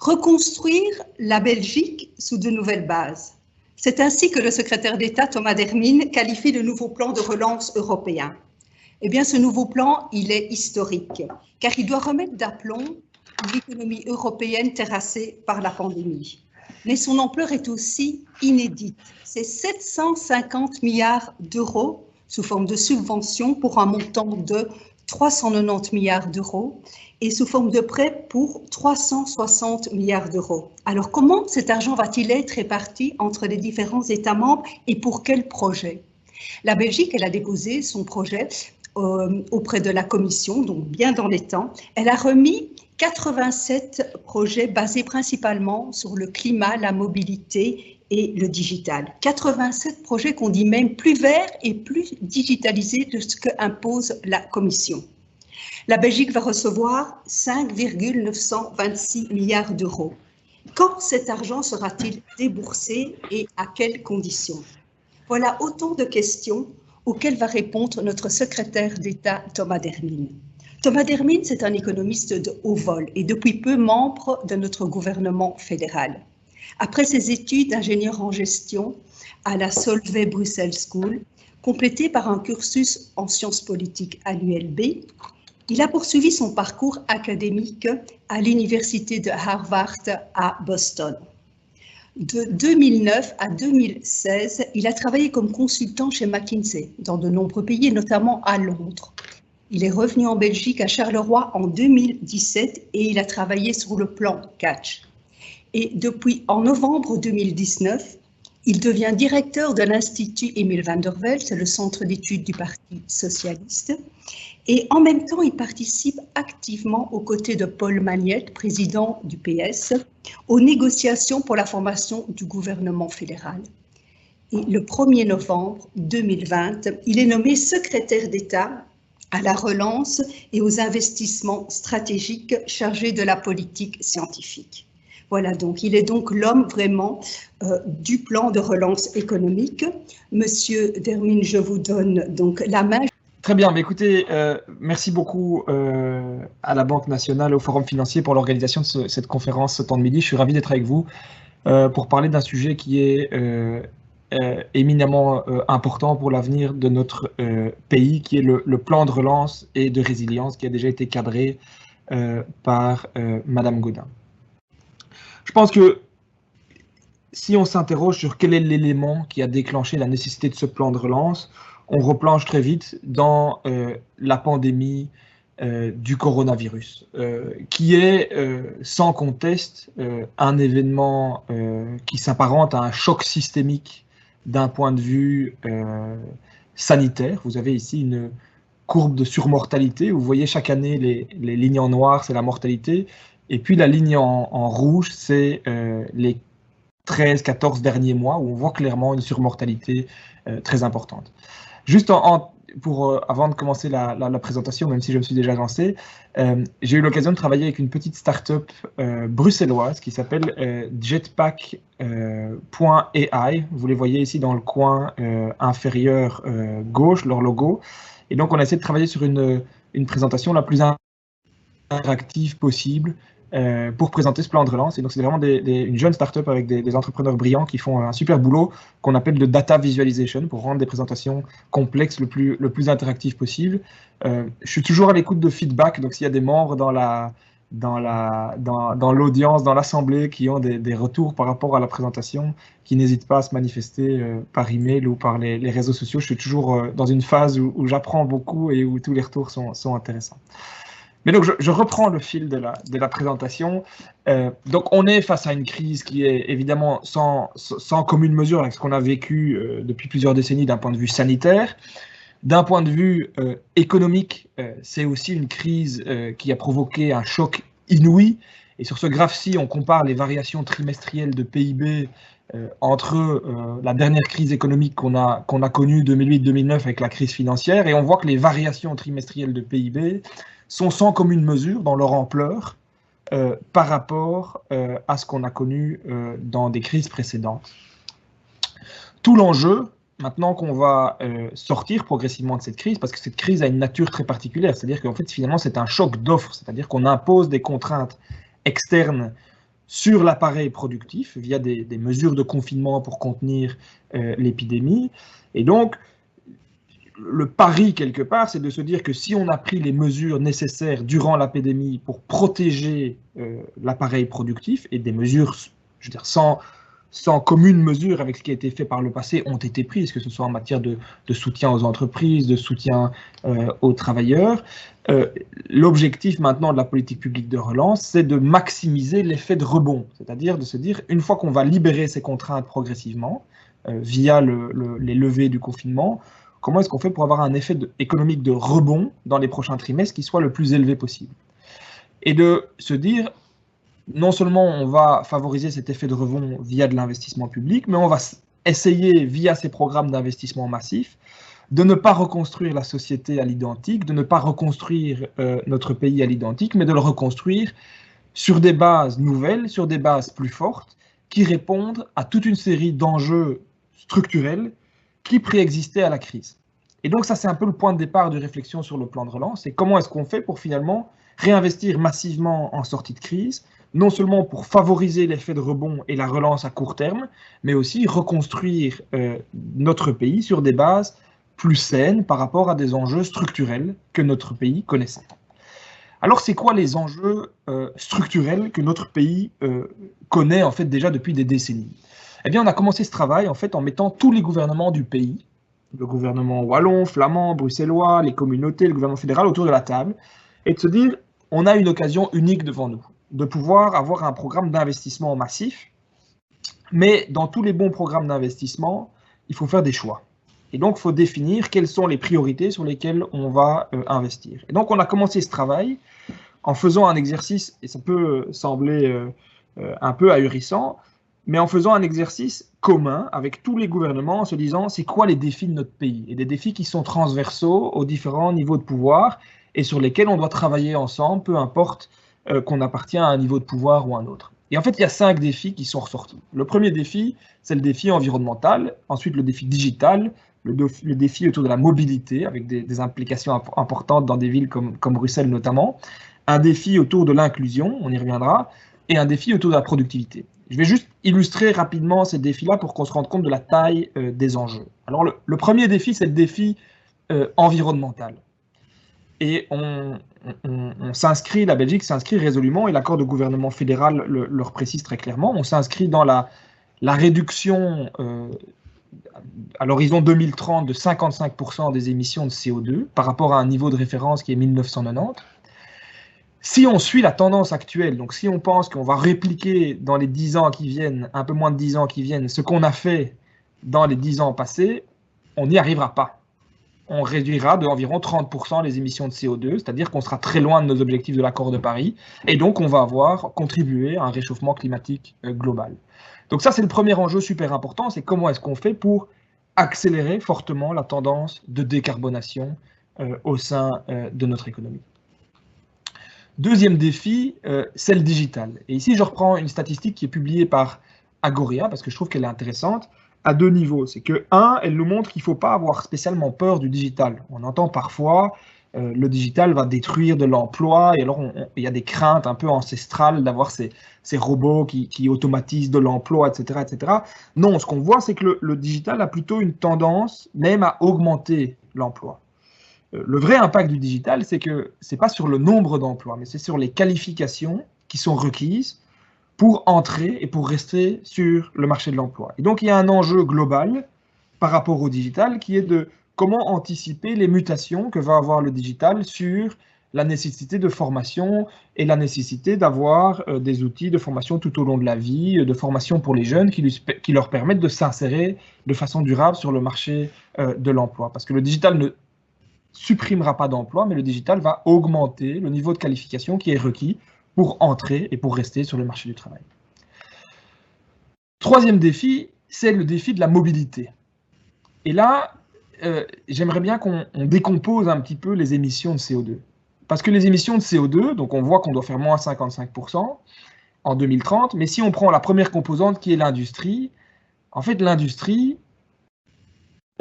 Reconstruire la Belgique sous de nouvelles bases. C'est ainsi que le secrétaire d'État Thomas Dermine qualifie le nouveau plan de relance européen. Eh bien, ce nouveau plan, il est historique, car il doit remettre d'aplomb l'économie européenne terrassée par la pandémie. Mais son ampleur est aussi inédite. C'est 750 milliards d'euros sous forme de subventions pour un montant de 390 milliards d'euros et sous forme de prêts pour 360 milliards d'euros. Alors comment cet argent va-t-il être réparti entre les différents États membres et pour quels projets La Belgique, elle a déposé son projet euh, auprès de la Commission, donc bien dans les temps. Elle a remis 87 projets basés principalement sur le climat, la mobilité et le digital. 87 projets qu'on dit même plus verts et plus digitalisés de ce que impose la Commission. La Belgique va recevoir 5,926 milliards d'euros. Quand cet argent sera-t-il déboursé et à quelles conditions? Voilà autant de questions auxquelles va répondre notre secrétaire d'État Thomas Dermine. Thomas Dermine, c'est un économiste de haut vol et depuis peu membre de notre gouvernement fédéral. Après ses études d'ingénieur en gestion à la Solvay Bruxelles School, complété par un cursus en sciences politiques à l'ULB, il a poursuivi son parcours académique à l'université de Harvard à Boston. De 2009 à 2016, il a travaillé comme consultant chez McKinsey dans de nombreux pays, notamment à Londres. Il est revenu en Belgique à Charleroi en 2017 et il a travaillé sur le plan Catch. Et depuis en novembre 2019, il devient directeur de l'Institut Émile van der le centre d'études du Parti socialiste. Et en même temps, il participe activement aux côtés de Paul Magnette, président du PS, aux négociations pour la formation du gouvernement fédéral. Et le 1er novembre 2020, il est nommé secrétaire d'État à la relance et aux investissements stratégiques chargé de la politique scientifique. Voilà, donc il est donc l'homme vraiment euh, du plan de relance économique. Monsieur Dermine, je vous donne donc la main. Très bien, mais écoutez, euh, merci beaucoup euh, à la Banque nationale, au Forum financier pour l'organisation de cette conférence ce temps de midi. Je suis ravi d'être avec vous pour parler d'un sujet qui est éminemment important pour l'avenir de notre pays, qui est le, plan de relance et de résilience qui a déjà été cadré par Madame Godin. Je pense que si on s'interroge sur quel est l'élément qui a déclenché la nécessité de ce plan de relance, on replonge très vite dans euh, la pandémie euh, du coronavirus, euh, qui est sans conteste un événement qui s'apparente à un choc systémique d'un point de vue sanitaire. Vous avez ici une courbe de surmortalité. Vous voyez chaque année les, les lignes en noir, c'est la mortalité. Et puis la ligne en, rouge, c'est euh, les 13-14 derniers mois où on voit clairement une surmortalité euh, très importante. Juste pour, euh, avant de commencer la, présentation, même si je me suis déjà lancé, j'ai eu l'occasion de travailler avec une petite start-up bruxelloise qui s'appelle jetpack.ai. Vous les voyez ici dans le coin inférieur gauche, leur logo. Et donc, on a essayé de travailler sur une présentation la plus interactive possible euh, pour présenter ce plan de relance. Et donc, c'est vraiment une jeune start-up avec des, entrepreneurs brillants qui font un super boulot qu'on appelle de data visualization pour rendre des présentations complexes le plus, le interactif possible. Euh, je suis toujours à l'écoute de feedback. Donc, s'il y a des membres dans la dans la dans, l'audience, dans l'assemblée qui ont des, retours par rapport à la présentation, qui n'hésitent pas à se manifester euh, par email ou par les, réseaux sociaux. Je suis toujours dans une phase où, j'apprends beaucoup et où tous les retours sont intéressants. Mais donc, je, reprends le fil de la, présentation. Euh, donc, on est face à une crise qui est évidemment sans, sans commune mesure avec ce qu'on a vécu euh, depuis plusieurs décennies d'un point de vue sanitaire. D'un point de vue euh, économique, c'est aussi une crise qui a provoqué un choc inouï. Et sur ce graphe-ci, on compare les variations trimestrielles de PIB entre la dernière crise économique qu'on a, qu'on a connue 2008-2009 avec la crise financière. Et on voit que les variations trimestrielles de PIB sont sans commune mesure dans leur ampleur euh, par rapport euh, à ce qu'on a connu euh, dans des crises précédentes. Tout l'enjeu, maintenant qu'on va sortir progressivement de cette crise, parce que cette crise a une nature très particulière, c'est-à-dire qu'en fait finalement c'est un choc d'offres, c'est-à-dire qu'on impose des contraintes externes sur l'appareil productif via des, mesures de confinement pour contenir l'épidémie. Et donc, le pari, quelque part, c'est de se dire que si on a pris les mesures nécessaires durant l'épidémie pour protéger euh, l'appareil productif et des mesures, je veux dire, sans, sans commune mesure avec ce qui a été fait par le passé, ont été prises, que ce soit en matière de, soutien aux entreprises, de soutien euh, aux travailleurs. Euh, l'objectif maintenant de la politique publique de relance, c'est de maximiser l'effet de rebond, c'est-à-dire de se dire, une fois qu'on va libérer ces contraintes progressivement, via les levées du confinement, comment est-ce qu'on fait pour avoir un effet économique de rebond dans les prochains trimestres qui soit le plus élevé possible? Et de se dire, non seulement on va favoriser cet effet de rebond via de l'investissement public, mais on va essayer, via ces programmes d'investissement massif, de ne pas reconstruire la société à l'identique, de ne pas reconstruire euh, notre pays à l'identique, mais de le reconstruire sur des bases nouvelles, sur des bases plus fortes, qui répondent à toute une série d'enjeux structurels qui préexistait à la crise. Et donc ça, c'est un peu le point de départ de réflexion sur le plan de relance. Et comment est-ce qu'on fait pour finalement réinvestir massivement en sortie de crise, non seulement pour favoriser l'effet de rebond et la relance à court terme, mais aussi reconstruire euh, notre pays sur des bases plus saines par rapport à des enjeux structurels que notre pays connaissait. Alors, c'est quoi les enjeux euh, structurels que notre pays euh, connaît en fait déjà depuis des décennies? Eh bien, on a commencé ce travail en fait en mettant tous les gouvernements du pays, le gouvernement wallon, flamand, bruxellois, les communautés, le gouvernement fédéral autour de la table, et de se dire, on a une occasion unique devant nous, de pouvoir avoir un programme d'investissement massif, mais dans tous les bons programmes d'investissement, il faut faire des choix. Et donc, il faut définir quelles sont les priorités sur lesquelles on va euh, investir. Et donc, on a commencé ce travail en faisant un exercice, et ça peut sembler euh, euh, un peu ahurissant, mais en faisant un exercice commun avec tous les gouvernements, en se disant c'est quoi les défis de notre pays, et des défis qui sont transversaux aux différents niveaux de pouvoir et sur lesquels on doit travailler ensemble, peu importe euh, qu'on appartient à un niveau de pouvoir ou à un autre. Et en fait, il y a cinq défis qui sont ressortis. Le premier défi, c'est le défi environnemental, ensuite le défi digital, le, défi autour de la mobilité, avec des, implications importantes dans des villes comme, comme Bruxelles notamment, un défi autour de l'inclusion, on y reviendra, et un défi autour de la productivité. Je vais juste illustrer rapidement ces défis-là pour qu'on se rende compte de la taille euh, des enjeux. Alors le, premier défi, c'est le défi euh, environnemental. Et on, s'inscrit, la Belgique s'inscrit résolument, et l'accord de gouvernement fédéral le, leur précise très clairement, on s'inscrit dans la, la réduction euh, à l'horizon 2030 de 55% des émissions de CO2 par rapport à un niveau de référence qui est 1990 si on suit la tendance actuelle, donc si on pense qu'on va répliquer dans les 10 ans qui viennent, un peu moins de 10 ans qui viennent, ce qu'on a fait dans les 10 ans passés, on n'y arrivera pas. On réduira de environ 30% les émissions de CO2, c'est-à-dire qu'on sera très loin de nos objectifs de l'accord de Paris, et donc on va avoir contribué à un réchauffement climatique euh, global. Donc ça, c'est le premier enjeu super important, c'est comment est-ce qu'on fait pour accélérer fortement la tendance de décarbonation euh, au sein euh, de notre économie. Deuxième défi, euh, c'est le digital. Et ici, je reprends une statistique qui est publiée par Agoria, parce que je trouve qu'elle est intéressante, à deux niveaux. C'est que, un, elle nous montre qu'il ne faut pas avoir spécialement peur du digital. On entend parfois, euh, le digital va détruire de l'emploi, et alors il y a des craintes un peu ancestrales d'avoir ces, robots qui, automatisent de l'emploi, etc., etc. Non, ce qu'on voit, c'est que le digital a plutôt une tendance même à augmenter l'emploi le vrai impact du digital, c'est que ce n'est pas sur le nombre d'emplois, mais c'est sur les qualifications qui sont requises pour entrer et pour rester sur le marché de l'emploi. Et donc, il y a un enjeu global par rapport au digital qui est de comment anticiper les mutations que va avoir le digital sur la nécessité de formation et la nécessité d'avoir euh, des outils de formation tout au long de la vie, de formation pour les jeunes qui, qui leur permettent de s'insérer de façon durable sur le marché euh, de l'emploi. Parce que le digital ne supprimera pas d'emploi, mais le digital va augmenter le niveau de qualification qui est requis pour entrer et pour rester sur le marché du travail. Troisième défi, c'est le défi de la mobilité. Et là, euh, j'aimerais bien qu'on décompose un petit peu les émissions de CO2. Parce que les émissions de CO2, donc on voit qu'on doit faire moins 55% en 2030, mais si on prend la première composante qui est l'industrie, en fait l'industrie,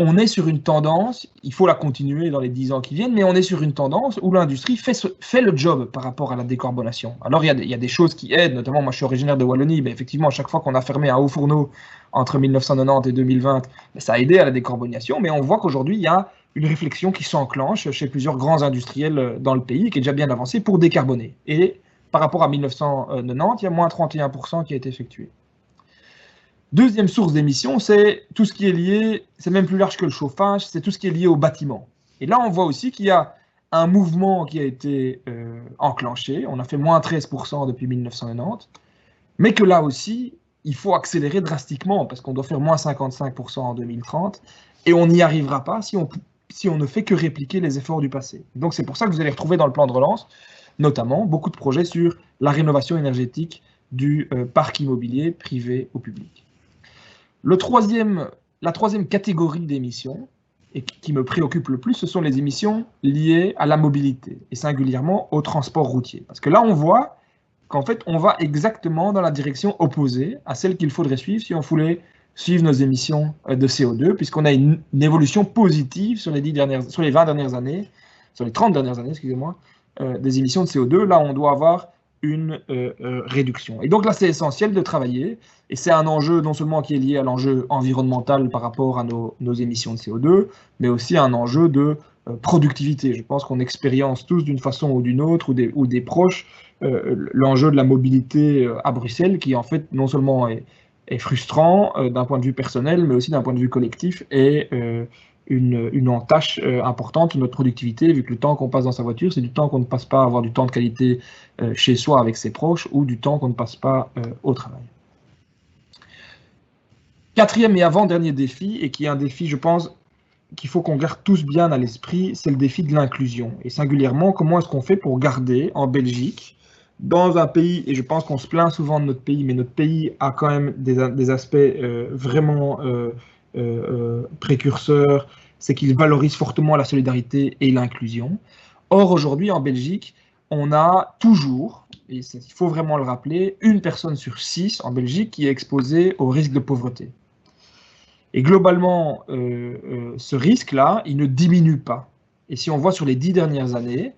on est sur une tendance, il faut la continuer dans les 10 ans qui viennent, mais on est sur une tendance où l'industrie fait, le job par rapport à la décarbonation. Alors, il y, a, des choses qui aident, notamment, moi je suis originaire de Wallonie, mais effectivement, à chaque fois qu'on a fermé un haut fourneau entre 1990 et 2020, ça a aidé à la décarbonation, mais on voit qu'aujourd'hui, il y a une réflexion qui s'enclenche chez plusieurs grands industriels dans le pays, qui est déjà bien avancée pour décarboner. Et par rapport à 1990, il y a moins 31% qui a été effectué. Deuxième source d'émissions, c'est tout ce qui est lié, c'est même plus large que le chauffage, c'est tout ce qui est lié au bâtiment. Et là, on voit aussi qu'il y a un mouvement qui a été euh, enclenché. On a fait moins 13% depuis 1990, mais que là aussi, il faut accélérer drastiquement parce qu'on doit faire moins 55% en 2030 et on n'y arrivera pas si on, si on ne fait que répliquer les efforts du passé. Donc c'est pour ça que vous allez retrouver dans le plan de relance, notamment, beaucoup de projets sur la rénovation énergétique du euh, parc immobilier privé au public. La troisième catégorie d'émissions, et qui me préoccupe le plus, ce sont les émissions liées à la mobilité, et singulièrement au transport routier. Parce que là, on voit qu'en fait, on va exactement dans la direction opposée à celle qu'il faudrait suivre si on voulait suivre nos émissions euh, de CO2, puisqu'on a une, évolution positive sur les, 10 dernières, sur les 20 dernières années, sur les 30 dernières années, excusez-moi, euh, des émissions de CO2. Là, on doit avoir une euh, euh, réduction. Et donc là, c'est essentiel de travailler, et c'est un enjeu non seulement qui est lié à l'enjeu environnemental par rapport à nos, émissions de CO2, mais aussi un enjeu de euh, productivité. Je pense qu'on expérience tous d'une façon ou d'une autre, ou des, ou des proches, l'enjeu de la mobilité à Bruxelles, qui en fait non seulement est, est frustrant d'un point de vue personnel, mais aussi d'un point de vue collectif, et une, une entache euh, importante notre productivité, vu que le temps qu'on passe dans sa voiture, c'est du temps qu'on ne passe pas à avoir du temps de qualité euh, chez soi avec ses proches ou du temps qu'on ne passe pas euh, au travail. Quatrième et avant-dernier défi, et qui est un défi, je pense, qu'il faut qu'on garde tous bien à l'esprit, c'est le défi de l'inclusion. Et singulièrement, comment est-ce qu'on fait pour garder en Belgique, dans un pays, et je pense qu'on se plaint souvent de notre pays, mais notre pays a quand même des aspects vraiment précurseurs, c'est qu'il valorise fortement la solidarité et l'inclusion. Or, aujourd'hui, en Belgique, on a toujours, et il faut vraiment le rappeler, une personne sur six en Belgique qui est exposée au risque de pauvreté. Et globalement, euh, euh, ce risque-là, il ne diminue pas. Et si on voit sur les dix dernières années,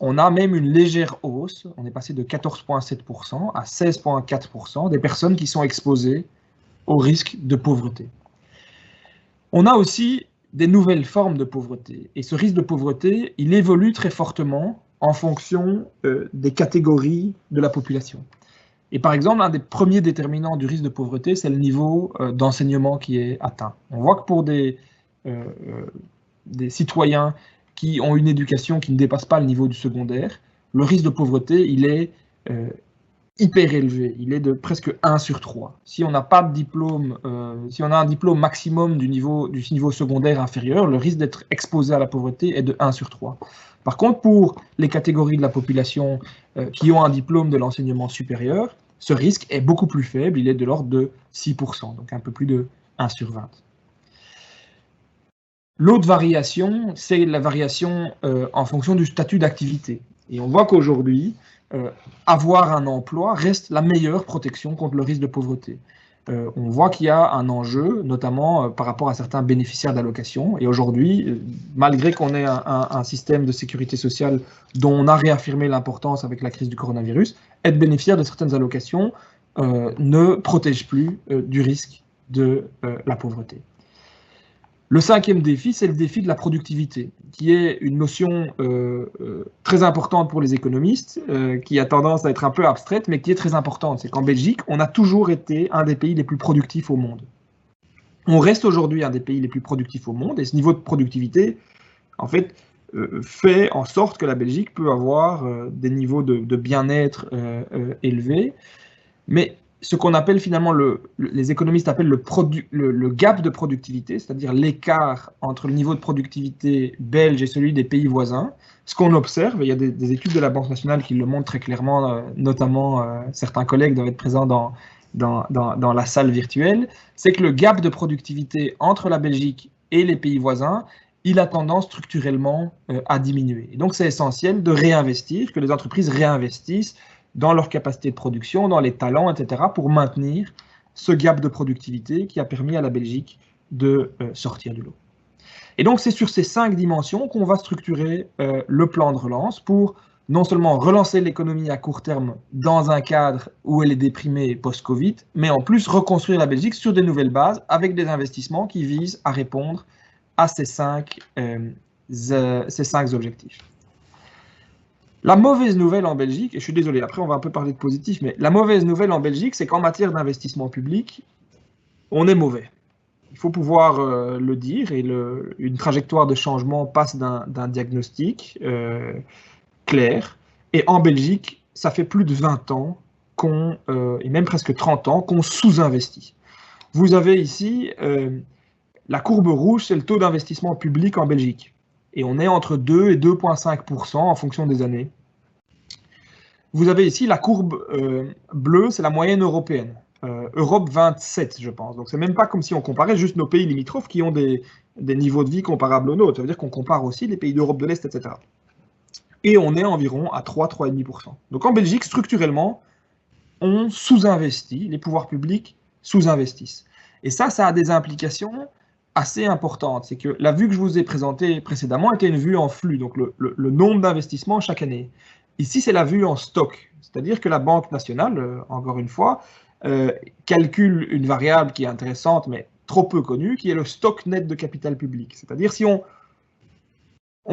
on a même une légère hausse. On est passé de 14,7% à 16,4% des personnes qui sont exposées au risque de pauvreté. On a aussi des nouvelles formes de pauvreté. Et ce risque de pauvreté, il évolue très fortement en fonction euh, des catégories de la population. Et par exemple, un des premiers déterminants du risque de pauvreté, c'est le niveau euh, d'enseignement qui est atteint. On voit que pour des, euh, des citoyens qui ont une éducation qui ne dépasse pas le niveau du secondaire, le risque de pauvreté, il est hyper élevé. Il est de presque 1 sur 3. Si on n'a pas de diplôme, euh, si on a un diplôme maximum du niveau, secondaire inférieur, le risque d'être exposé à la pauvreté est de 1 sur 3. Par contre, pour les catégories de la population euh, qui ont un diplôme de l'enseignement supérieur, ce risque est beaucoup plus faible, il est de l'ordre de 6%, donc un peu plus de 1 sur 20. L'autre variation, c'est la variation euh, en fonction du statut d'activité. Et on voit qu'aujourd'hui, euh, avoir un emploi reste la meilleure protection contre le risque de pauvreté. Euh, on voit qu'il y a un enjeu, notamment euh, par rapport à certains bénéficiaires d'allocations. Et aujourd'hui, malgré qu'on ait un, système de sécurité sociale dont on a réaffirmé l'importance avec la crise du coronavirus, être bénéficiaire de certaines allocations ne protège plus du risque de la pauvreté. Le cinquième défi, c'est le défi de la productivité, qui est une notion euh, euh, très importante pour les économistes, euh, qui a tendance à être un peu abstraite, mais qui est très importante. C'est qu'en Belgique, on a toujours été un des pays les plus productifs au monde. On reste aujourd'hui un des pays les plus productifs au monde, et ce niveau de productivité, en fait, fait en sorte que la Belgique peut avoir des niveaux de, de bien-être élevés. Mais ce qu'on appelle finalement, le, les économistes appellent le, gap de productivité, c'est-à-dire l'écart entre le niveau de productivité belge et celui des pays voisins. Ce qu'on observe, il y a des, études de la Banque nationale qui le montrent très clairement, euh, notamment euh, certains collègues doivent être présents dans, la salle virtuelle, c'est que le gap de productivité entre la Belgique et les pays voisins, il a tendance structurellement euh, à diminuer. Et donc c'est essentiel de réinvestir, que les entreprises réinvestissent dans leur capacité de production, dans les talents, etc., pour maintenir ce gap de productivité qui a permis à la Belgique de euh, sortir du lot. Et donc, c'est sur ces cinq dimensions qu'on va structurer euh, le plan de relance pour non seulement relancer l'économie à court terme dans un cadre où elle est déprimée post-Covid, mais en plus reconstruire la Belgique sur des nouvelles bases avec des investissements qui visent à répondre à ces cinq, euh, ces cinq objectifs. La mauvaise nouvelle en Belgique, et je suis désolé, après on va un peu parler de positif, mais la mauvaise nouvelle en Belgique, c'est qu'en matière d'investissement public, on est mauvais. Il faut pouvoir euh, le dire, et une trajectoire de changement passe d'un diagnostic euh, clair. Et en Belgique, ça fait plus de 20 ans qu'on, euh, et même presque 30 ans, qu'on sous-investit. Vous avez ici la courbe rouge, c'est le taux d'investissement public en Belgique et on est entre 2 et 2,5% en fonction des années. Vous avez ici la courbe euh, bleue, c'est la moyenne européenne. Euh, Europe 27, je pense. Donc, c'est même pas comme si on comparait juste nos pays limitrophes qui ont des, niveaux de vie comparables aux nôtres. Ça veut dire qu'on compare aussi les pays d'Europe de l'Est, etc. Et on est environ à 3-3,5%. Donc, en Belgique, structurellement, on sous-investit, les pouvoirs publics sous-investissent. Et ça, ça a des implications assez importante. C'est que la vue que je vous ai présentée précédemment était une vue en flux, donc le, nombre d'investissements chaque année. Ici, c'est la vue en stock, c'est-à-dire que la Banque nationale, euh, encore une fois, euh, calcule une variable qui est intéressante, mais trop peu connue, qui est le stock net de capital public. C'est-à-dire si on,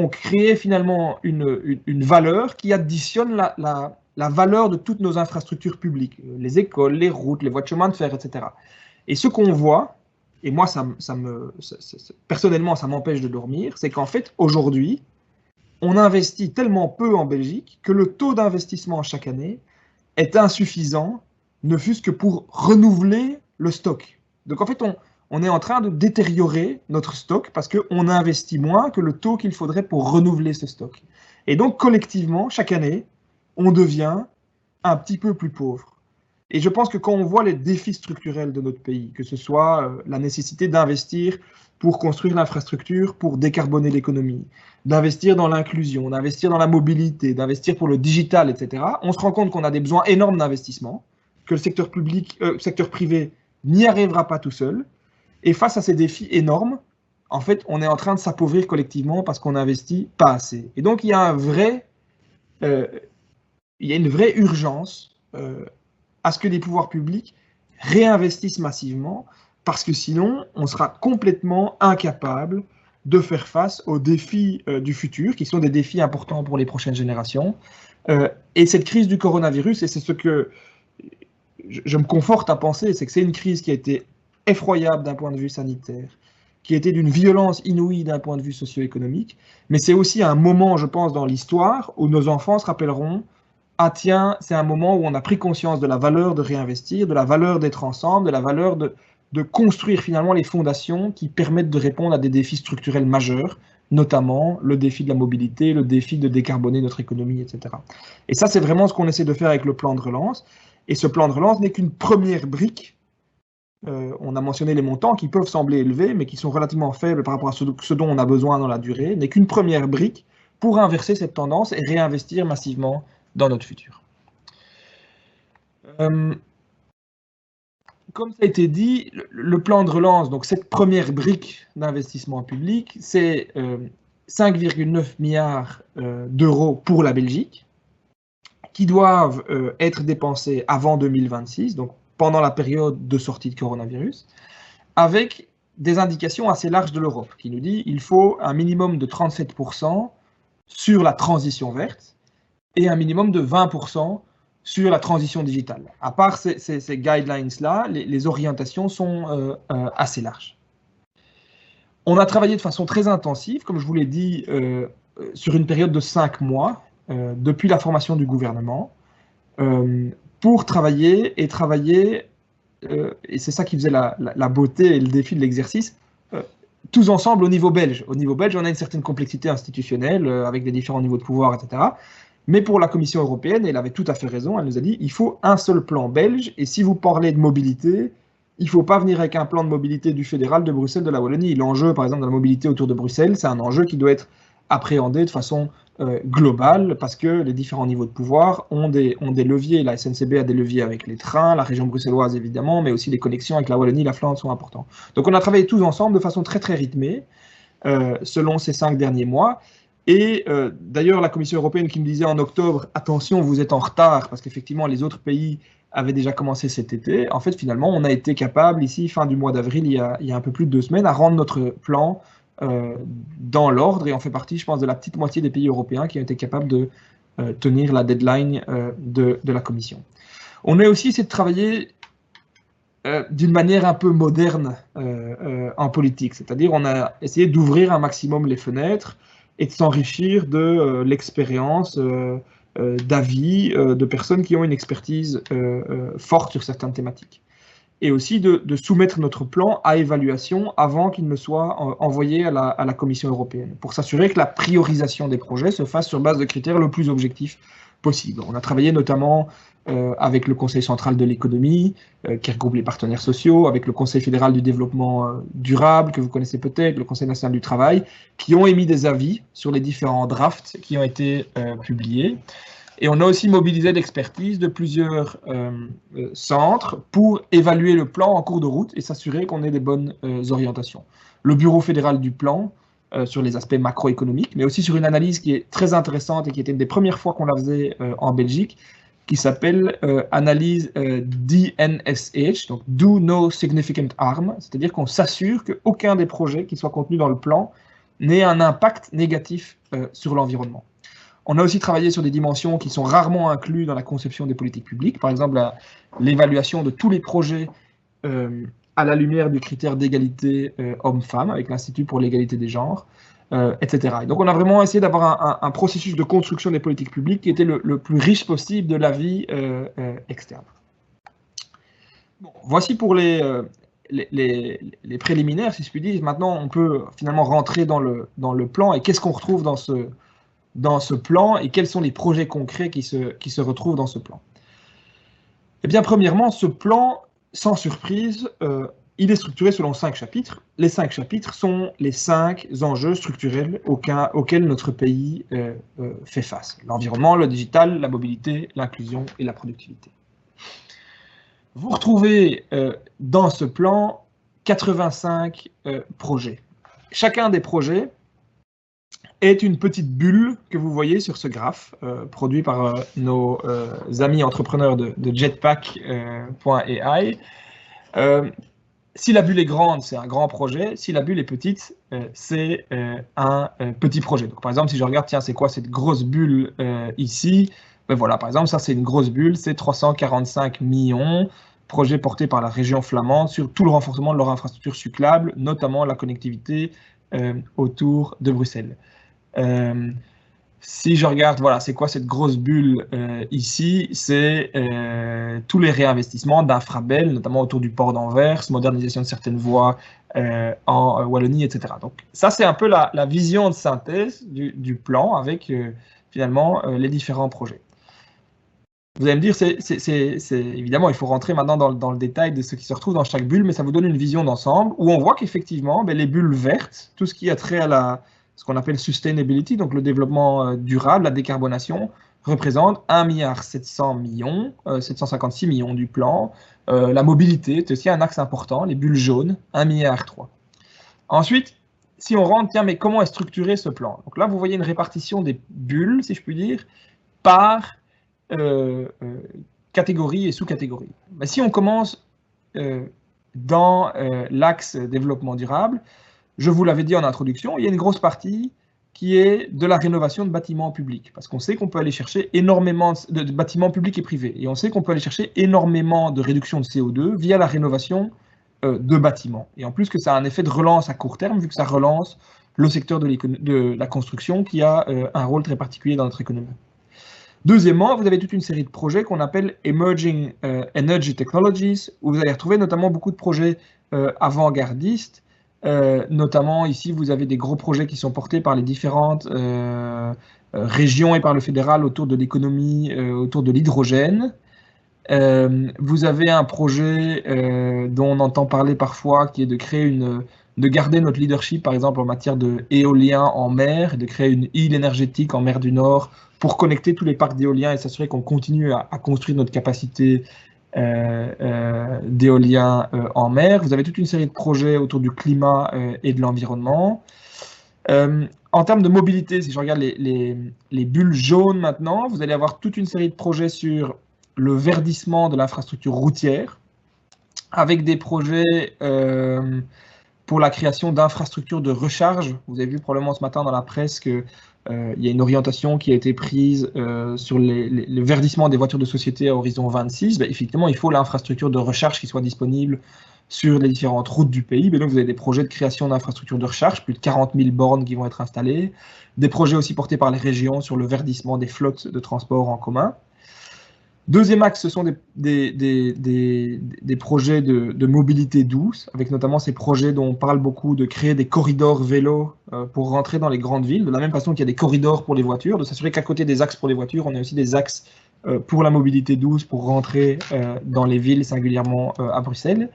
crée finalement une, valeur qui additionne la, valeur de toutes nos infrastructures publiques, les écoles, les routes, les voies de chemin de fer, etc. Et ce qu'on voit, et moi, ça, me, personnellement, ça m'empêche de dormir, c'est qu'en fait, aujourd'hui, on investit tellement peu en Belgique que le taux d'investissement chaque année est insuffisant, ne fût-ce que pour renouveler le stock. Donc en fait, on, on est en train de détériorer notre stock parce qu'on investit moins que le taux qu'il faudrait pour renouveler ce stock. Et donc collectivement, chaque année, on devient un petit peu plus pauvre. Et je pense que quand on voit les défis structurels de notre pays, que ce soit euh, la nécessité d'investir pour construire l'infrastructure, pour décarboner l'économie, d'investir dans l'inclusion, d'investir dans la mobilité, d'investir pour le digital, etc., on se rend compte qu'on a des besoins énormes d'investissement, que le secteur public, euh, secteur privé n'y arrivera pas tout seul. Et face à ces défis énormes, en fait, on est en train de s'appauvrir collectivement parce qu'on n'investit pas assez. Et donc, il y a euh, il y a une vraie urgence à ce que les pouvoirs publics réinvestissent massivement, parce que sinon, on sera complètement incapable de faire face aux défis euh, du futur, qui sont des défis importants pour les prochaines générations. Euh, et cette crise du coronavirus, et c'est ce que je, me conforte à penser, c'est que c'est une crise qui a été effroyable d'un point de vue sanitaire, qui a été d'une violence inouïe d'un point de vue socio-économique, mais c'est aussi un moment, je pense, dans l'histoire où nos enfants se rappelleront ah tiens, c'est un moment où on a pris conscience de la valeur de réinvestir, de la valeur d'être ensemble, de la valeur de, construire finalement les fondations qui permettent de répondre à des défis structurels majeurs, notamment le défi de la mobilité, le défi de décarboner notre économie, etc. Et ça, c'est vraiment ce qu'on essaie de faire avec le plan de relance. Et ce plan de relance n'est qu'une première brique. Euh, on a mentionné les montants qui peuvent sembler élevés, mais qui sont relativement faibles par rapport à ce, ce dont on a besoin dans la durée, n'est qu'une première brique pour inverser cette tendance et réinvestir massivement dans notre futur. Euh, comme ça a été dit, le, plan de relance, donc cette première brique d'investissement public, c'est 5,9 euh, milliards euh, d'euros pour la Belgique, qui doivent être dépensés avant 2026, donc pendant la période de sortie de coronavirus, avec des indications assez larges de l'Europe, qui nous dit qu'il faut un minimum de 37% sur la transition verte, et un minimum de 20% sur la transition digitale. À part ces, guidelines-là, les, orientations sont euh, euh, assez larges. On a travaillé de façon très intensive, comme je vous l'ai dit, euh, sur une période de cinq mois, depuis la formation du gouvernement, pour travailler et travailler, et c'est ça qui faisait la, beauté et le défi de l'exercice, tous ensemble au niveau belge. Au niveau belge, on a une certaine complexité institutionnelle, avec des différents niveaux de pouvoir, etc. Mais pour la Commission européenne, elle avait tout à fait raison, elle nous a dit il faut un seul plan belge, et si vous parlez de mobilité, il ne faut pas venir avec un plan de mobilité du fédéral, de Bruxelles, de la Wallonie. L'enjeu, par exemple, de la mobilité autour de Bruxelles, c'est un enjeu qui doit être appréhendé de façon euh, globale, parce que les différents niveaux de pouvoir ont des, ont des leviers. La SNCB a des leviers avec les trains, la région bruxelloise évidemment, mais aussi les connexions avec la Wallonie, la Flandre sont importants. Donc on a travaillé tous ensemble de façon très très rythmée. selon ces cinq derniers mois. Et d'ailleurs, la Commission européenne qui me disait en octobre, attention, vous êtes en retard, parce qu'effectivement, les autres pays avaient déjà commencé cet été. En fait, finalement, on a été capable, ici, fin du mois d'avril, il, y a un peu plus de deux semaines, à rendre notre plan dans l'ordre. Et on fait partie, je pense, de la petite moitié des pays européens qui ont été capables de tenir la deadline de, de la Commission. On a aussi essayé de travailler euh, d'une manière un peu moderne euh, euh, en politique. C'est-à-dire on a essayé d'ouvrir un maximum les fenêtres et de s'enrichir de l'expérience, d'avis de personnes qui ont une expertise forte sur certaines thématiques. Et aussi de, soumettre notre plan à évaluation avant qu'il ne soit envoyé à la, à la Commission européenne, pour s'assurer que la priorisation des projets se fasse sur base de critères le plus objectifs On a travaillé notamment euh, avec le Conseil central de l'économie, euh, qui regroupe les partenaires sociaux, avec le Conseil fédéral du développement euh, durable, que vous connaissez peut-être, le Conseil national du travail, qui ont émis des avis sur les différents drafts qui ont été publiés. Et on a aussi mobilisé l'expertise de plusieurs centres pour évaluer le plan en cours de route et s'assurer qu'on ait des bonnes orientations. Le Bureau fédéral du plan, sur les aspects macroéconomiques, mais aussi sur une analyse qui est très intéressante et qui était une des premières fois qu'on la faisait en Belgique, qui s'appelle euh, analyse euh, DNSH, donc Do No Significant Harm, c'est-à-dire qu'on s'assure qu'aucun des projets qui soient contenus dans le plan n'ait un impact négatif euh, sur l'environnement. On a aussi travaillé sur des dimensions qui sont rarement incluses dans la conception des politiques publiques, par exemple l'évaluation de tous les projets à la lumière du critère d'égalité homme-femme avec l'Institut pour l'égalité des genres, euh, etc. donc on a vraiment essayé d'avoir un, processus de construction des politiques publiques qui était le, plus riche possible de la vie euh, euh, externe. voici pour les, les, préliminaires, si je puis dire. Maintenant, on peut finalement rentrer dans le, dans le plan et qu'est-ce qu'on retrouve dans ce, dans ce plan et quels sont les projets concrets qui se, qui se retrouvent dans ce plan? Eh bien, premièrement, ce plan, sans surprise, il est structuré selon cinq chapitres. Les cinq chapitres sont les cinq enjeux structurels auxquels notre pays euh, euh, fait face. L'environnement, le digital, la mobilité, l'inclusion et la productivité. Vous retrouvez euh, dans ce plan 85 projets. Chacun des projets est une petite bulle que vous voyez sur ce graphe, produit par nos amis entrepreneurs de, de jetpack.ai si la bulle est grande, c'est un grand projet. Si la bulle est petite, euh, c'est euh, un euh, petit projet. Donc, par exemple, si je regarde, tiens, c'est quoi cette grosse bulle ici? Ben voilà, par exemple, ça, c'est une grosse bulle, c'est 345 millions, projet porté par la région flamande sur tout le renforcement de leur infrastructure cyclable, notamment la connectivité autour de Bruxelles. Si je regarde, voilà, c'est quoi cette grosse bulle euh, ici C'est euh, tous les réinvestissements d'Infrabel, notamment autour du port d'Anvers, modernisation de certaines voies euh, en Wallonie, etc. Donc ça, c'est un peu la, vision de synthèse du, plan avec finalement les différents projets. Vous allez me dire, évidemment, il faut rentrer maintenant dans, le détail de ce qui se retrouve dans chaque bulle, mais ça vous donne une vision d'ensemble où on voit qu'effectivement, ben, les bulles vertes, tout ce qui a trait à la, ce qu'on appelle sustainability, donc le développement euh, durable, la décarbonation, représente 1,7 milliard millions, 756 euh, millions du plan. Euh, la mobilité, c'est aussi un axe important, les bulles jaunes, 1,3 milliard Ensuite, si on rentre, tiens, mais comment est structuré ce plan? Donc là, vous voyez une répartition des bulles, si je puis dire, par catégorie et sous-catégorie. si on commence dans l'axe développement durable, je vous l'avais dit en introduction, il y a une grosse partie qui est de la rénovation de bâtiments publics. Parce qu'on sait qu'on peut aller chercher énormément de, bâtiments publics et privés. Et on sait qu'on peut aller chercher énormément de réduction de CO2 via la rénovation euh, de bâtiments. Et en plus que ça a un effet de relance à court terme, vu que ça relance le secteur de, de la construction qui a euh, un rôle très particulier dans notre économie. Deuxièmement, vous avez toute une série de projets qu'on appelle Emerging euh, Energy Technologies, où vous allez retrouver notamment beaucoup de projets avant-gardistes euh, notamment ici, vous avez des gros projets qui sont portés par les différentes euh, euh, régions et par le fédéral autour de l'économie, autour de l'hydrogène. vous avez un projet dont on entend parler parfois, qui est de créer une, de garder notre leadership, par exemple en matière de en mer, de créer une île énergétique en mer du Nord pour connecter tous les parcs d'éolien et s'assurer qu'on continue à, à, construire notre capacité d'éolien euh, en mer. Vous avez toute une série de projets autour du climat et de l'environnement. en termes de mobilité, si je regarde les, bulles jaunes maintenant, vous allez avoir toute une série de projets sur le verdissement de l'infrastructure routière, avec des projets pour la création d'infrastructures de recharge. Vous avez vu probablement ce matin dans la presse qu'il euh, y a une orientation qui a été prise euh, sur le verdissement des voitures de société à horizon 26. Ben, effectivement, il faut l'infrastructure de recharge qui soit disponible sur les différentes routes du pays. Donc, vous avez des projets de création d'infrastructures de recharge, plus de 40 000 bornes qui vont être installées. Des projets aussi portés par les régions sur le verdissement des flottes de transport en commun. Deuxième axe, ce sont des, des, projets de, mobilité douce, avec notamment ces projets dont on parle beaucoup de créer des corridors vélos euh, pour rentrer dans les grandes villes, de la même façon qu'il y a des corridors pour les voitures, de s'assurer qu'à côté des axes pour les voitures, on a aussi des axes euh, pour la mobilité douce, pour rentrer euh, dans les villes, singulièrement à Bruxelles.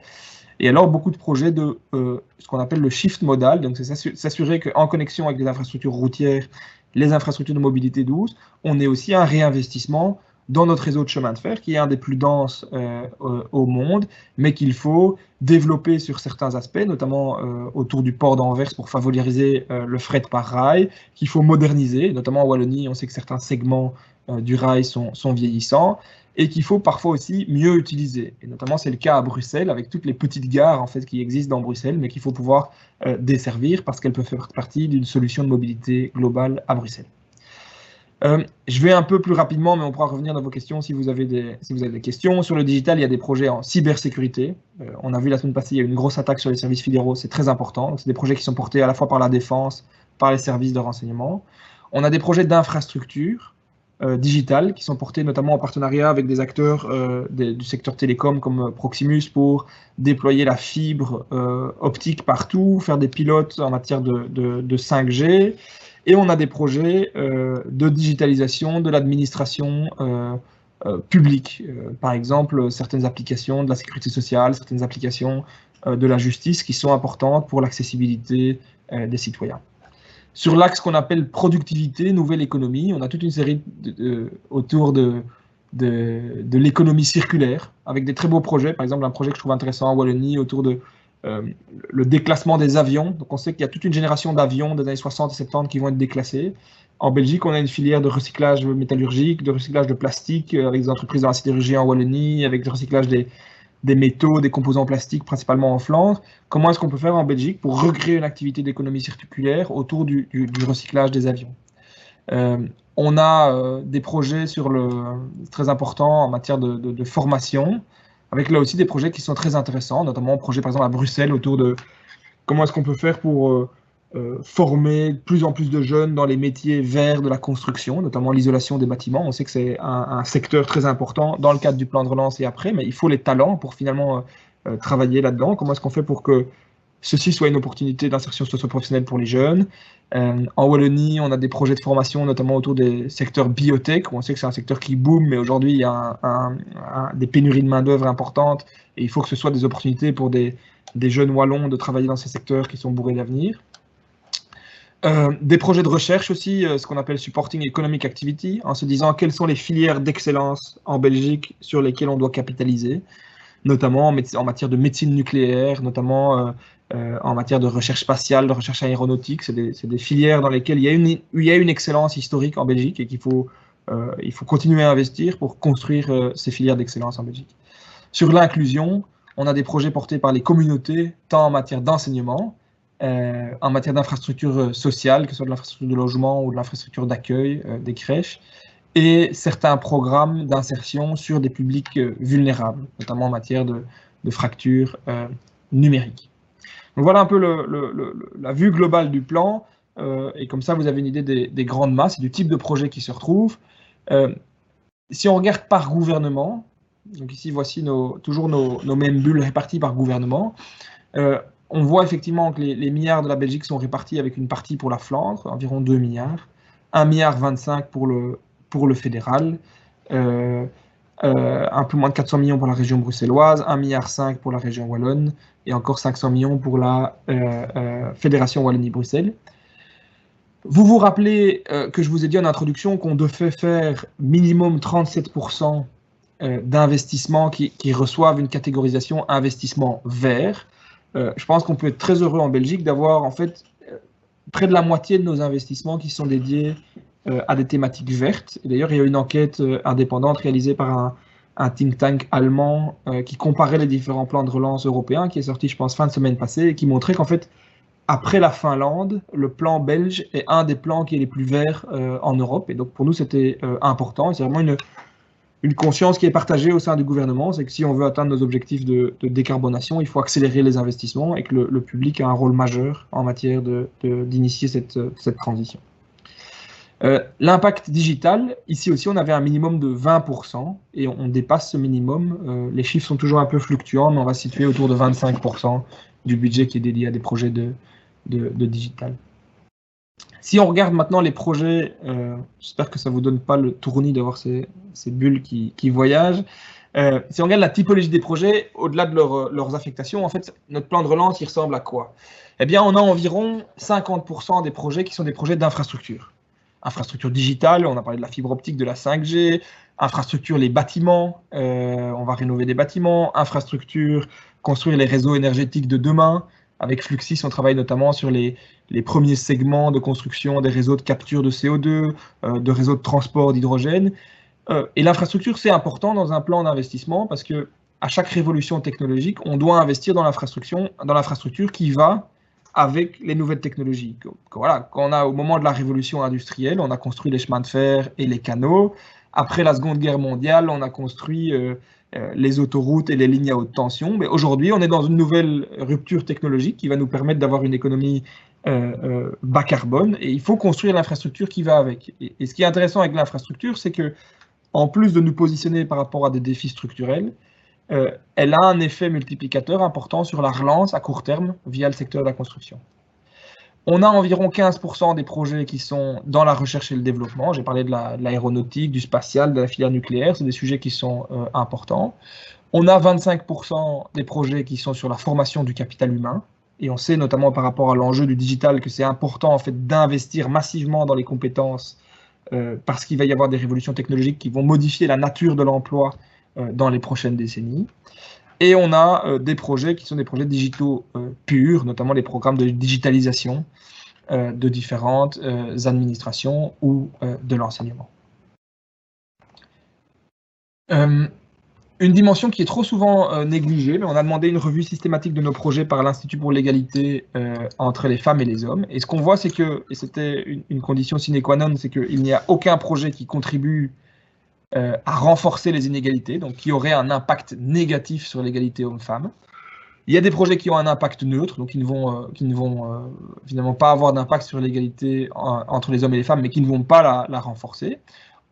Et alors, beaucoup de projets de ce qu'on appelle le shift modal, donc c'est s'assurer qu'en connexion avec les infrastructures routières, les infrastructures de mobilité douce, on ait aussi un réinvestissement dans notre réseau de chemin de fer, qui est un des plus denses euh, au monde, mais qu'il faut développer sur certains aspects, notamment euh, autour du port d'Anvers pour favoriser euh, le fret par rail, qu'il faut moderniser, notamment en Wallonie, on sait que certains segments du rail sont, sont vieillissants, et qu'il faut parfois aussi mieux utiliser. Et notamment, c'est le cas à Bruxelles, avec toutes les petites gares en fait, qui existent dans Bruxelles, mais qu'il faut pouvoir desservir parce qu'elles peuvent faire partie d'une solution de mobilité globale à Bruxelles. Euh, je vais un peu plus rapidement, mais on pourra revenir dans vos questions si vous avez des, questions. Sur le digital, il y a des projets en cybersécurité. Euh, on a vu la semaine passée, il y a eu une grosse attaque sur les services fédéraux, c'est très important. C'est des projets qui sont portés à la fois par la défense, par les services de renseignement. On a des projets d'infrastructure euh, digitale qui sont portés notamment en partenariat avec des acteurs du secteur télécom comme Proximus pour déployer la fibre optique partout, faire des pilotes en matière de, de 5G. Et on a des projets euh, de digitalisation de l'administration euh, euh, publique. par exemple, certaines applications de la sécurité sociale, certaines applications de la justice qui sont importantes pour l'accessibilité des citoyens. Sur l'axe qu'on appelle productivité, nouvelle économie, on a toute une série autour de, de, l'économie circulaire, avec des très beaux projets. Par exemple, un projet que je trouve intéressant en Wallonie autour de euh, le déclassement des avions. Donc on sait qu'il y a toute une génération d'avions des années 60 et 70 qui vont être déclassés. En Belgique, on a une filière de recyclage métallurgique, de recyclage de plastique, euh, avec des entreprises dans la sidérurgie en Wallonie, avec le recyclage des, métaux, des composants plastiques, principalement en Flandre. Comment est-ce qu'on peut faire en Belgique pour recréer une activité d'économie circulaire autour du, recyclage des avions? Euh, On a des projets très importants en matière de formation avec là aussi des projets qui sont très intéressants, notamment un projet par exemple à Bruxelles autour de comment est-ce qu'on peut faire pour euh, euh, former de plus en plus de jeunes dans les métiers verts de la construction, notamment l'isolation des bâtiments. On sait que c'est un, secteur très important dans le cadre du plan de relance et après, mais il faut les talents pour finalement euh, travailler là-dedans. Comment est-ce qu'on fait pour que ceci soit une opportunité d'insertion socio-professionnelle pour les jeunes. Euh, en Wallonie, on a des projets de formation, notamment autour des secteurs biotech, où on sait que c'est un secteur qui boom, mais aujourd'hui, il y a des pénuries de main-d'œuvre importantes, et il faut que ce soit des opportunités pour des, jeunes Wallons de travailler dans ces secteurs qui sont bourrés d'avenir. Euh, des projets de recherche aussi, euh, ce qu'on appelle Supporting Economic Activity, en se disant quelles sont les filières d'excellence en Belgique sur lesquelles on doit capitaliser, notamment en, matière de médecine nucléaire, notamment en matière de recherche spatiale, de recherche aéronautique. C'est des, filières dans lesquelles il y, a une, excellence historique en Belgique et qu'il faut, euh, continuer à investir pour construire euh, ces filières d'excellence en Belgique. Sur l'inclusion, on a des projets portés par les communautés, tant en matière d'enseignement, en matière d'infrastructures sociales, que ce soit de l'infrastructure de logement ou de l'infrastructure d'accueil des crèches, et certains programmes d'insertion sur des publics vulnérables, notamment en matière de, de fractures numériques. Voilà un peu la vue globale du plan. Euh, et comme ça, vous avez une idée des, grandes masses et du type de projet qui se retrouve. Euh, si on regarde par gouvernement, donc ici voici toujours nos, mêmes bulles réparties par gouvernement, euh, on voit effectivement que les, milliards de la Belgique sont répartis avec une partie pour la Flandre, environ 2 milliards, 1 milliard 25 pour le, pour le fédéral, un peu moins de 400 millions pour la région bruxelloise, 1,5 milliard pour la région wallonne et encore 500 millions pour la euh, euh, Fédération Wallonie-Bruxelles. Vous vous rappelez que je vous ai dit en introduction qu'on devait faire minimum 37% d'investissements qui, reçoivent une catégorisation investissement vert. je pense qu'on peut être très heureux en Belgique d'avoir en fait près de la moitié de nos investissements qui sont dédiés à des thématiques vertes. D'ailleurs, il y a une enquête indépendante réalisée par un, un think tank allemand qui comparait les différents plans de relance européens, qui est sorti, je pense, fin de semaine passée, et qui montrait qu'en fait, après la Finlande, le plan belge est un des plans qui est les plus verts en Europe. Et donc, pour nous, c'était important. C'est vraiment une, une conscience qui est partagée au sein du gouvernement, c'est que si on veut atteindre nos objectifs de, décarbonation, il faut accélérer les investissements et que le, public a un rôle majeur en matière d'initier de, cette, cette, transition. Euh, l'impact digital, ici aussi on avait un minimum de 20% et on, dépasse ce minimum. Euh, les chiffres sont toujours un peu fluctuants, mais on va situer autour de 25% du budget qui est dédié à des projets de, digital. Si on regarde maintenant les projets, euh, j'espère que ça ne vous donne pas le tournis d'avoir ces, ces, bulles qui, voyagent. Si on regarde la typologie des projets, au-delà de leurs affectations, en fait, notre plan de relance, il ressemble à quoi? Eh bien, on a environ 50% des projets qui sont des projets d'infrastructure. Infrastructure digitale, on a parlé de la fibre optique, de la 5G, infrastructure, les bâtiments, euh, on va rénover des bâtiments, infrastructure, construire les réseaux énergétiques de demain, avec Fluxis, on travaille notamment sur les, premiers segments de construction des réseaux de capture de CO2, euh, de réseaux de transport d'hydrogène. Euh, et l'infrastructure, c'est important dans un plan d'investissement parce que à chaque révolution technologique, on doit investir dans l'infrastructure, dans l'infrastructure qui va avec les nouvelles technologies. Voilà, quand a au moment de la révolution industrielle, on a construit les chemins de fer et les canaux. Après la Seconde Guerre mondiale, on a construit euh, euh, les autoroutes et les lignes à haute tension. Mais aujourd'hui, on est dans une nouvelle rupture technologique qui va nous permettre d'avoir une économie euh, bas carbone et il faut construire l'infrastructure qui va avec. Et, ce qui est intéressant avec l'infrastructure, c'est que en plus de nous positionner par rapport à des défis structurels, elle a un effet multiplicateur important sur la relance à court terme via le secteur de la construction. On a environ 15% des projets qui sont dans la recherche et le développement. J'ai parlé de l'aéronautique, du spatial, de la filière nucléaire. C'est des sujets qui sont euh, importants. On a 25% des projets qui sont sur la formation du capital humain. Et on sait notamment par rapport à l'enjeu du digital que c'est important en fait d'investir massivement dans les compétences euh, parce qu'il va y avoir des révolutions technologiques qui vont modifier la nature de l'emploi euh, dans les prochaines décennies. Et on a euh, des projets qui sont des projets digitaux euh, purs, notamment les programmes de digitalisation euh, de différentes administrations ou de l'enseignement. une dimension qui est trop souvent négligée, mais on a demandé une revue systématique de nos projets par l'Institut pour l'égalité entre les femmes et les hommes. Et ce qu'on voit, c'est que, et c'était une, condition sine qua non, c'est qu'il n'y a aucun projet qui contribue euh, à renforcer les inégalités, donc qui auraient un impact négatif sur l'égalité homme-femme. Il y a des projets qui ont un impact neutre, donc qui ne vont, euh, qui ne vont euh, finalement pas avoir d'impact sur l'égalité entre les hommes et les femmes, mais qui ne vont pas la, renforcer.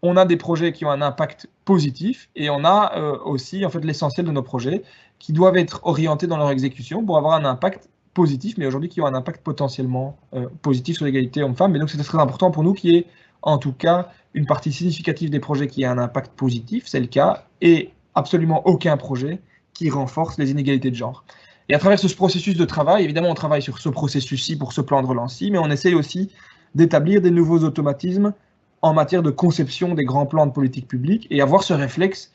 On a des projets qui ont un impact positif et on a aussi en fait l'essentiel de nos projets qui doivent être orientés dans leur exécution pour avoir un impact positif, mais aujourd'hui qui ont un impact potentiellement positif sur l'égalité homme-femme. Et donc c'est très important pour nous qui est en tout cas une partie significative des projets qui a un impact positif, c'est le cas, et absolument aucun projet qui renforce les inégalités de genre. Et à travers ce processus de travail, évidemment, on travaille sur ce processus-ci pour ce plan de relance-ci, mais on essaye aussi d'établir des nouveaux automatismes en matière de conception des grands plans de politique publique et avoir ce réflexe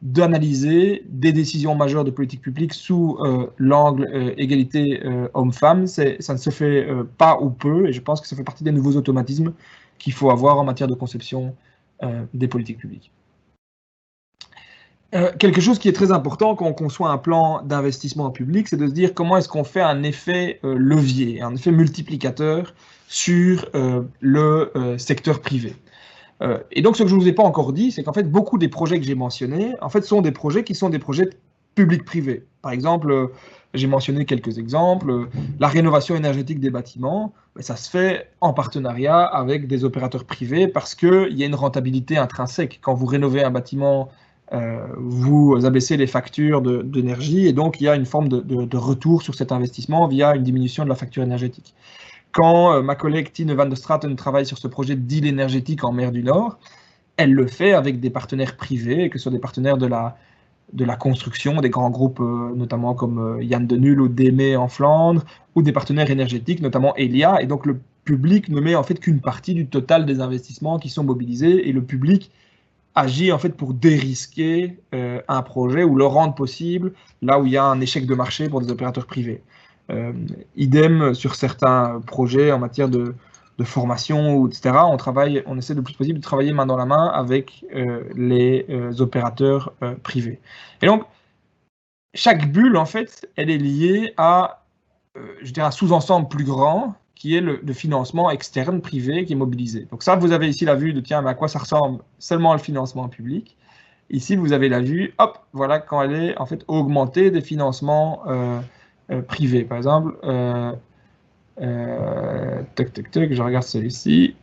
d'analyser des décisions majeures de politique publique sous euh, l'angle euh, égalité euh, homme-femme. Ça ne se fait pas ou peu, et je pense que ça fait partie des nouveaux automatismes qu'il faut avoir en matière de conception euh, des politiques publiques. Euh, quelque chose qui est très important quand on conçoit un plan d'investissement public, c'est de se dire comment est-ce qu'on fait un effet euh, levier, un effet multiplicateur sur le secteur privé. et donc ce que je ne vous ai pas encore dit, c'est qu'en fait beaucoup des projets que j'ai mentionnés, en fait sont des projets qui sont des projets publics-privés. Par exemple, j'ai mentionné quelques exemples. La rénovation énergétique des bâtiments, ben, ça se fait en partenariat avec des opérateurs privés parce qu'il y a une rentabilité intrinsèque. Quand vous rénovez un bâtiment, euh, vous abaissez les factures d'énergie et donc il y a une forme de, retour sur cet investissement via une diminution de la facture énergétique. Quand euh, ma collègue Tine van der Straten travaille sur ce projet d'île énergétique en mer du Nord, elle le fait avec des partenaires privés, que ce soit des partenaires de la, de la construction, des grands groupes euh, notamment comme euh, Yann de Null ou Démé en Flandre, ou des partenaires énergétiques, notamment Elia. Et donc le public ne met en fait qu'une partie du total des investissements qui sont mobilisés, et le public agit en fait pour dérisquer euh, un projet ou le rendre possible là où il y a un échec de marché pour des opérateurs privés. idem sur certains projets en matière de, de formation, etc. On travaille, on essaie le plus possible de travailler main dans la main avec les opérateurs privés. Et donc, chaque bulle, en fait, elle est liée à, je dirais, un sous-ensemble plus grand qui est le, financement externe privé qui est mobilisé. Donc ça, vous avez ici la vue de tiens, mais à quoi ça ressemble seulement le financement public. Ici, vous avez la vue, hop, voilà quand elle est en fait augmentée des financements euh, euh, privés. Par exemple, euh, je regarde celui-ci.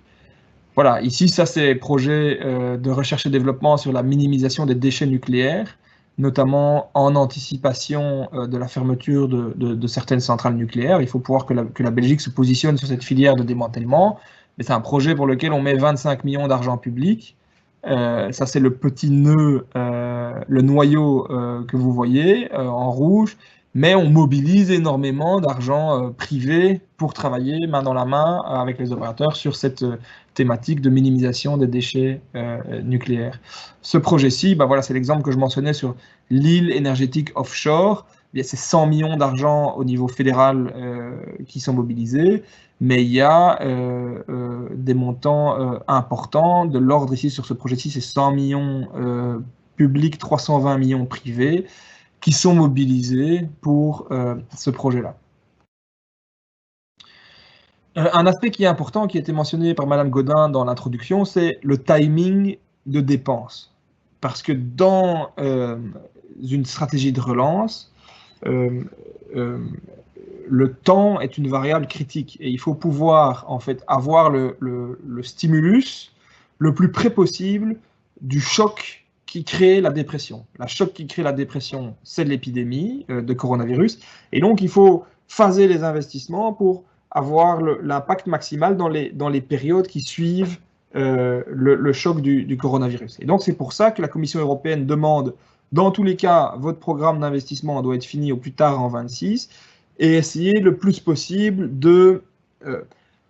Voilà, ici, ça c'est projet de recherche et développement sur la minimisation des déchets nucléaires notamment en anticipation euh, de la fermeture de, certaines centrales nucléaires. Il faut pouvoir que la, Belgique se positionne sur cette filière de démantèlement. Mais c'est un projet pour lequel on met 25 millions d'argent public. Euh, ça, c'est le petit nœud, euh, le noyau que vous voyez en rouge mais on mobilise énormément d'argent euh, privé pour travailler main dans la main euh, avec les opérateurs sur cette euh, thématique de minimisation des déchets nucléaires. Ce projet-ci, bah voilà, c'est l'exemple que je mentionnais sur l'île énergétique offshore. C'est 100 millions d'argent au niveau fédéral qui sont mobilisés, mais il y a des montants importants. De l'ordre ici sur ce projet-ci, c'est 100 millions publics, 320 millions privés qui sont mobilisés pour euh, ce projet-là. Euh, un aspect qui est important, qui a été mentionné par Madame Godin dans l'introduction, c'est le timing de dépenses. Parce que dans euh, une stratégie de relance, le temps est une variable critique et il faut pouvoir en fait avoir le, le stimulus le plus près possible du choc qui crée la dépression. La choc qui crée la dépression, c'est l'épidémie euh, de coronavirus. Et donc, il faut phaser les investissements pour avoir l'impact maximal dans les, dans les périodes qui suivent euh, le, choc du, coronavirus. Et donc, c'est pour ça que la Commission européenne demande, dans tous les cas, votre programme d'investissement doit être fini au plus tard en 26 et essayer le plus possible de euh,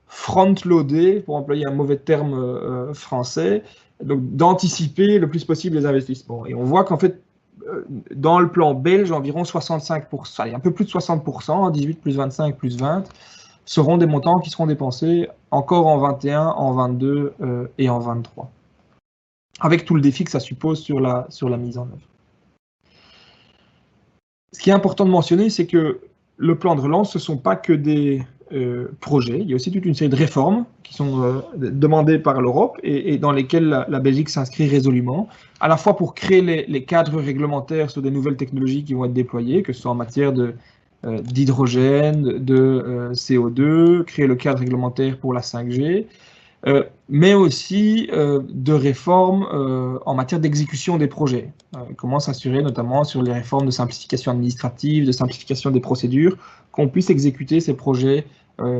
front-loader, pour employer un mauvais terme français, donc d'anticiper le plus possible les investissements. Et on voit qu'en fait, euh, dans le plan belge, environ 65%, allez, un peu plus de 60%, 18 plus 25 plus 20, seront des montants qui seront dépensés encore en 21, en 22 euh, et en 23. Avec tout le défi que ça suppose sur la, sur la mise en œuvre. Ce qui est important de mentionner, c'est que le plan de relance, ce ne sont pas que des euh. Il y a aussi toute une série de réformes qui sont euh, demandées par l'Europe et, dans lesquelles la, Belgique s'inscrit résolument, à la fois pour créer les, cadres réglementaires sur des nouvelles technologies qui vont être déployées, que ce soit en matière euh, d'hydrogène, de CO2, créer le cadre réglementaire pour la 5G, mais aussi de réformes en matière d'exécution des projets. comment s'assurer notamment sur les réformes de simplification administrative, de simplification des procédures, qu'on puisse exécuter ces projets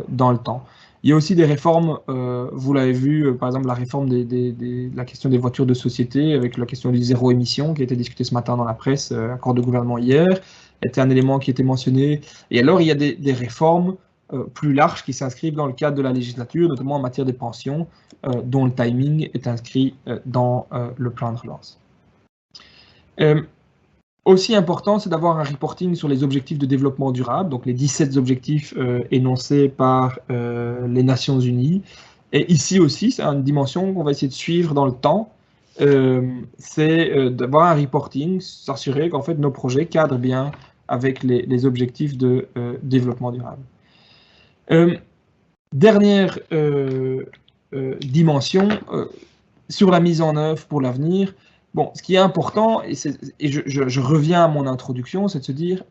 dans le temps. Il y a aussi des réformes, euh, vous l'avez vu, euh, par exemple la réforme de la question des voitures de société avec la question du zéro émission qui a été discutée ce matin dans la presse, accord de gouvernement hier, était un élément qui était mentionné. Et alors il y a des, réformes plus larges qui s'inscrivent dans le cadre de la législature, notamment en matière des pensions, dont le timing est inscrit dans le plan de relance. Aussi important, c'est d'avoir un reporting sur les objectifs de développement durable, donc les 17 objectifs euh, énoncés par euh, les Nations Unies. Et ici aussi, c'est une dimension qu'on va essayer de suivre dans le temps. Euh, c'est d'avoir un reporting, s'assurer qu'en fait nos projets cadrent bien avec les, objectifs de développement durable. dernière dimension, sur la mise en œuvre pour l'avenir, Bon, ce qui est important, et, je, reviens à mon introduction, c'est de se dire,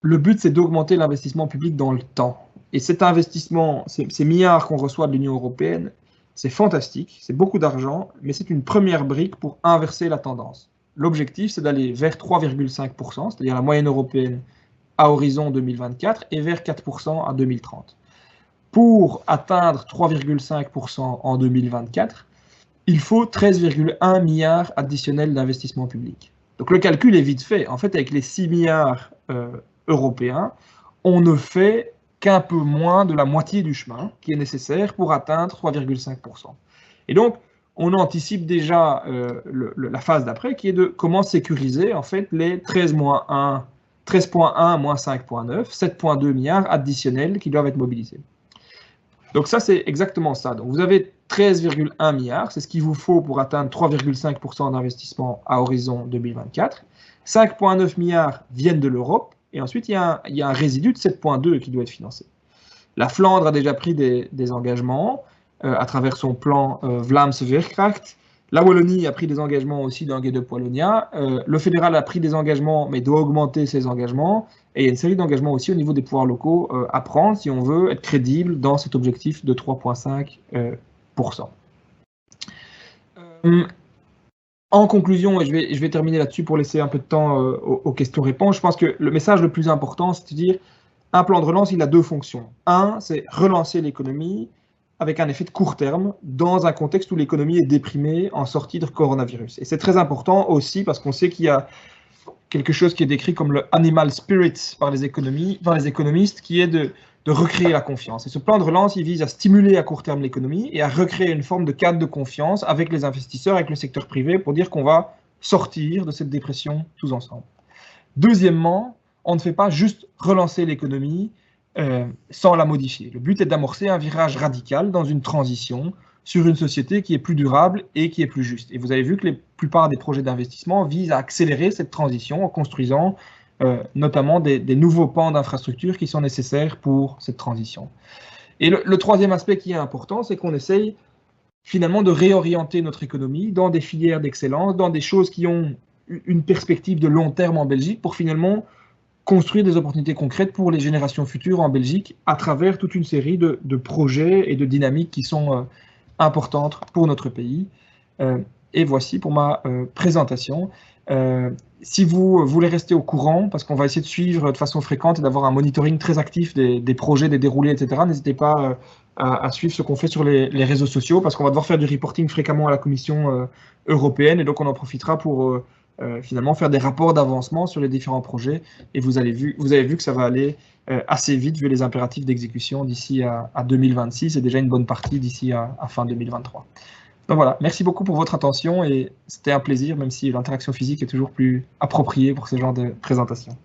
le but, c'est d'augmenter l'investissement public dans le temps. Et cet investissement, ces, milliards qu'on reçoit de l'Union européenne, c'est fantastique, c'est beaucoup d'argent, mais c'est une première brique pour inverser la tendance. L'objectif, c'est d'aller vers 3,5%, c'est-à-dire la moyenne européenne à horizon 2024, et vers 4% à 2030. Pour atteindre 3,5% en 2024, il faut 13,1 milliards additionnels d'investissement public. Donc le calcul est vite fait. En fait, avec les 6 milliards euh, européens, on ne fait qu'un peu moins de la moitié du chemin qui est nécessaire pour atteindre 3,5%. Et donc, on anticipe déjà euh, la phase d'après qui est de comment sécuriser en fait les 13 1 13.1 moins 5.9, 7.2 milliards additionnels qui doivent être mobilisés. Donc ça, c'est exactement ça. Donc vous avez 13,1 milliards, c'est ce qu'il vous faut pour atteindre 3,5% d'investissement à horizon 2024. 5,9 milliards viennent de l'Europe, et ensuite il y, a un, résidu de 7,2 qui doit être financé. La Flandre a déjà pris des, engagements euh, à travers son plan euh, Vlaams Veerkracht. La Wallonie a pris des engagements aussi dans Gué de Wallonia. Euh, le fédéral a pris des engagements, mais doit augmenter ses engagements. Et il y a une série d'engagements aussi au niveau des pouvoirs locaux à prendre si on veut être crédible dans cet objectif de 3,5%. Euh, en conclusion, et je vais, terminer là-dessus pour laisser un peu de temps aux, aux questions-réponses, je pense que le message le plus important, c'est de dire un plan de relance, il a deux fonctions. Un, c'est relancer l'économie avec un effet de court terme dans un contexte où l'économie est déprimée en sortie de coronavirus. Et c'est très important aussi parce qu'on sait qu'il y a quelque chose qui est décrit comme le animal spirit par les, par les économistes, qui est de, recréer la confiance. Et ce plan de relance, il vise à stimuler à court terme l'économie et à recréer une forme de cadre de confiance avec les investisseurs, avec le secteur privé, pour dire qu'on va sortir de cette dépression tous ensemble. Deuxièmement, on ne fait pas juste relancer l'économie euh, sans la modifier. Le but est d'amorcer un virage radical dans une transition sur une société qui est plus durable et qui est plus juste. Et vous avez vu que la plupart des projets d'investissement visent à accélérer cette transition en construisant euh, notamment des, nouveaux pans d'infrastructures qui sont nécessaires pour cette transition. Et le, troisième aspect qui est important, c'est qu'on essaye finalement de réorienter notre économie dans des filières d'excellence, dans des choses qui ont une perspective de long terme en Belgique pour finalement construire des opportunités concrètes pour les générations futures en Belgique à travers toute une série de, projets et de dynamiques qui sont euh, importantes pour notre pays. Euh, et voici pour ma présentation. Si vous voulez rester au courant, parce qu'on va essayer de suivre de façon fréquente et d'avoir un monitoring très actif des, projets, des déroulés, etc., n'hésitez pas à, suivre ce qu'on fait sur les, réseaux sociaux, parce qu'on va devoir faire du reporting fréquemment à la Commission européenne, et donc on en profitera pour euh, finalement faire des rapports d'avancement sur les différents projets. Et vous, avez vu, vous avez vu que ça va aller euh, assez vite vu les impératifs d'exécution d'ici à, 2026 et déjà une bonne partie d'ici à, à, fin 2023. Donc voilà, merci beaucoup pour votre attention et c'était un plaisir, même si l'interaction physique est toujours plus appropriée pour ce genre de présentation.